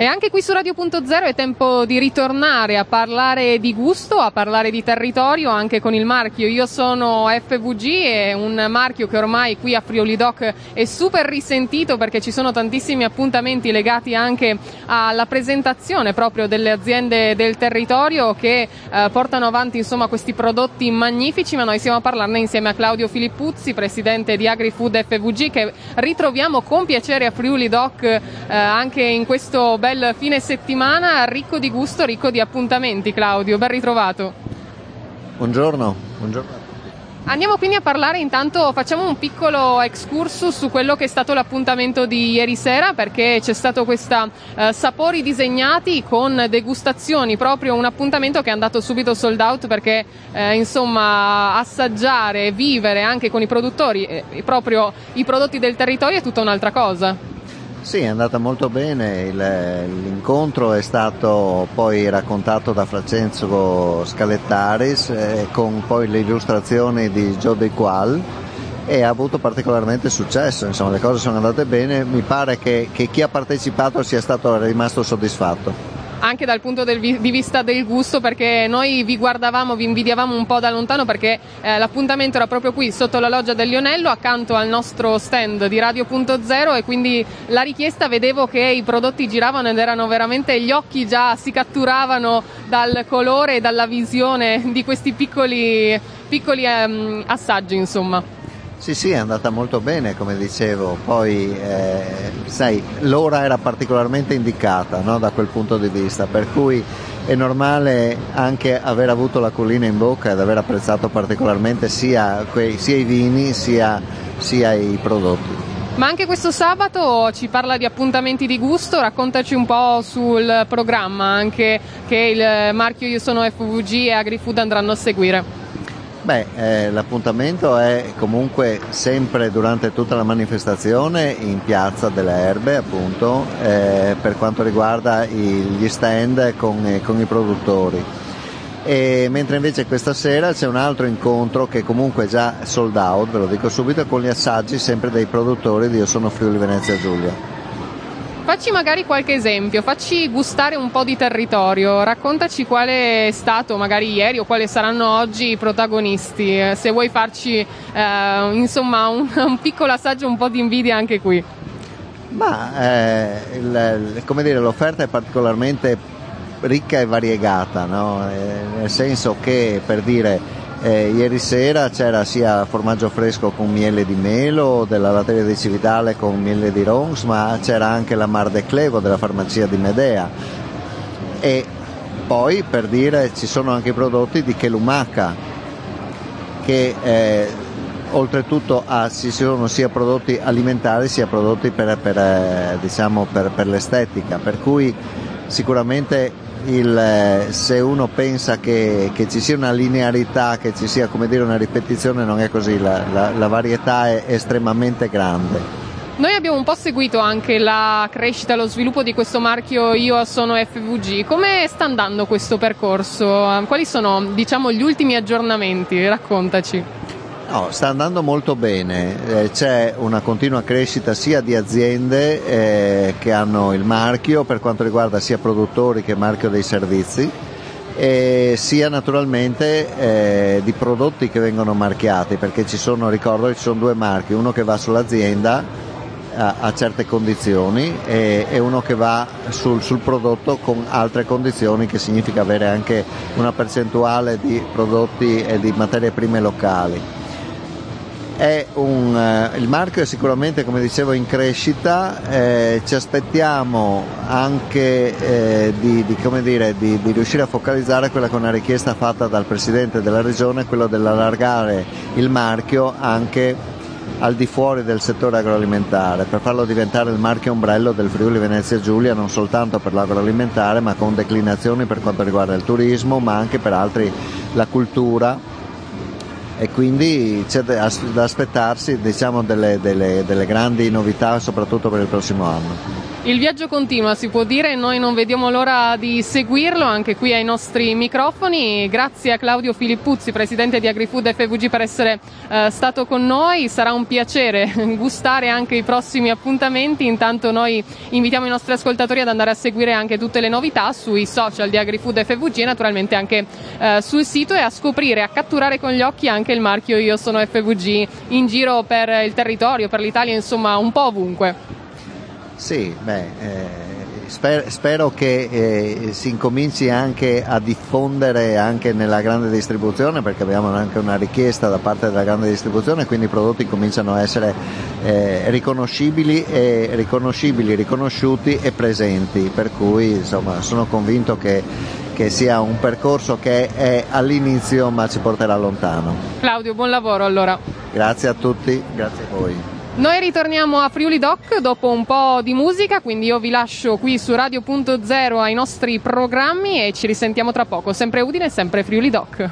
E anche qui su Radio.0 è tempo di ritornare a parlare di gusto, a parlare di territorio, anche con il marchio. Io sono FVG, è un marchio che ormai qui a Friuli Doc è super risentito perché ci sono tantissimi appuntamenti legati anche alla presentazione proprio delle aziende del territorio che eh, portano avanti insomma questi prodotti magnifici, ma noi siamo a parlarne insieme a Claudio Filippuzzi, presidente di AgriFood FVG, che ritroviamo con piacere a Friuli Doc eh, anche in questo bel bel fine settimana ricco di gusto, ricco di appuntamenti. Claudio, ben ritrovato. Buongiorno, buongiorno. Andiamo quindi a parlare intanto, facciamo un piccolo excursus su quello che è stato l'appuntamento di ieri sera perché c'è stato questa eh, sapori disegnati con degustazioni, proprio un appuntamento che è andato subito sold out perché eh, insomma assaggiare, vivere anche con i produttori, eh, proprio i prodotti del territorio è tutta un'altra cosa. Sì, è andata molto bene, Il, l'incontro è stato poi raccontato da Francesco Scalettaris eh, con poi le illustrazioni di Joe De Qual e ha avuto particolarmente successo, insomma le cose sono andate bene, mi pare che, che chi ha partecipato sia stato rimasto soddisfatto anche dal punto di vista del gusto perché noi vi guardavamo, vi invidiavamo un po' da lontano perché eh, l'appuntamento era proprio qui sotto la loggia del Lionello accanto al nostro stand di Radio.0 e quindi la richiesta vedevo che i prodotti giravano ed erano veramente gli occhi già si catturavano dal colore e dalla visione di questi piccoli, piccoli ehm, assaggi insomma. Sì, sì, è andata molto bene, come dicevo, poi eh, sai, l'ora era particolarmente indicata no, da quel punto di vista, per cui è normale anche aver avuto la collina in bocca ed aver apprezzato particolarmente sia, quei, sia i vini sia, sia i prodotti. Ma anche questo sabato ci parla di appuntamenti di gusto, raccontaci un po' sul programma anche che il marchio Io sono FVG e AgriFood andranno a seguire. Beh, eh, l'appuntamento è comunque sempre durante tutta la manifestazione in piazza delle Erbe, appunto, eh, per quanto riguarda i, gli stand con, eh, con i produttori. E mentre invece questa sera c'è un altro incontro che comunque è già sold out, ve lo dico subito, con gli assaggi sempre dei produttori di Io sono Friuli Venezia Giulia. Facci magari qualche esempio, facci gustare un po' di territorio, raccontaci qual è stato magari ieri o quali saranno oggi i protagonisti, se vuoi farci eh, insomma un, un, piccolo assaggio, un po' di invidia anche qui. Ma eh, il, come dire, l'offerta è particolarmente ricca e variegata, no? eh, nel senso che per dire eh, ieri sera c'era sia formaggio fresco con miele di melo della latteria di Civitale con miele di Rons, ma c'era anche la Mar de Clevo della farmacia di Medea. E poi per dire ci sono anche i prodotti di Chelumaca che eh, oltretutto ah, ci sono sia prodotti alimentari sia prodotti per, per, eh, diciamo per, per l'estetica, per cui sicuramente il, eh, se uno pensa che, che, ci sia una linearità, che ci sia come dire una ripetizione, non è così, la, la, la varietà è estremamente grande. Noi abbiamo un po' seguito anche la crescita lo sviluppo di questo marchio Io sono FVG. Come sta andando questo percorso? Quali sono diciamo, gli ultimi aggiornamenti? Raccontaci. No, sta andando molto bene, eh, c'è una continua crescita sia di aziende eh, che hanno il marchio per quanto riguarda sia produttori che marchio dei servizi e sia naturalmente eh, di prodotti che vengono marchiati perché ci sono, ricordo, ci sono due marchi, uno che va sull'azienda a, a certe condizioni e, e, uno che va sul, sul prodotto con altre condizioni che significa avere anche una percentuale di prodotti e di materie prime locali un, eh, il marchio è sicuramente, come dicevo, in crescita, eh, ci aspettiamo anche eh, di, di, dire, di, di, riuscire a focalizzare quella che è una richiesta fatta dal Presidente della Regione, quello dell'allargare il marchio anche al di fuori del settore agroalimentare. Per farlo diventare il marchio ombrello del Friuli Venezia Giulia non soltanto per l'agroalimentare ma con declinazioni per quanto riguarda il turismo ma anche per altri la cultura e quindi c'è da aspettarsi diciamo, delle, delle, delle grandi novità soprattutto per il prossimo anno. Il viaggio continua, si può dire, noi non vediamo l'ora di seguirlo anche qui ai nostri microfoni. Grazie a Claudio Filippuzzi, presidente di AgriFood FVG, per essere eh, stato con noi. Sarà un piacere gustare anche i prossimi appuntamenti. Intanto noi invitiamo i nostri ascoltatori ad andare a seguire anche tutte le novità sui social di AgriFood FVG e naturalmente anche eh, sul sito e a scoprire, a catturare con gli occhi anche il marchio Io sono FVG in giro per il territorio, per l'Italia, insomma un po' ovunque. Sì, beh, eh, sper- spero che eh, si incominci anche a diffondere anche nella grande distribuzione perché abbiamo anche una richiesta da parte della grande distribuzione quindi i prodotti cominciano a essere eh, riconoscibili, e riconoscibili, riconosciuti e presenti per cui insomma sono convinto che che sia un percorso che è all'inizio ma ci porterà lontano. Claudio, buon lavoro allora. Grazie a tutti, grazie a voi. Noi ritorniamo a Friuli Doc dopo un po' di musica, quindi io vi lascio qui su Radio.0 ai nostri programmi e ci risentiamo tra poco. Sempre Udine, sempre Friuli Doc.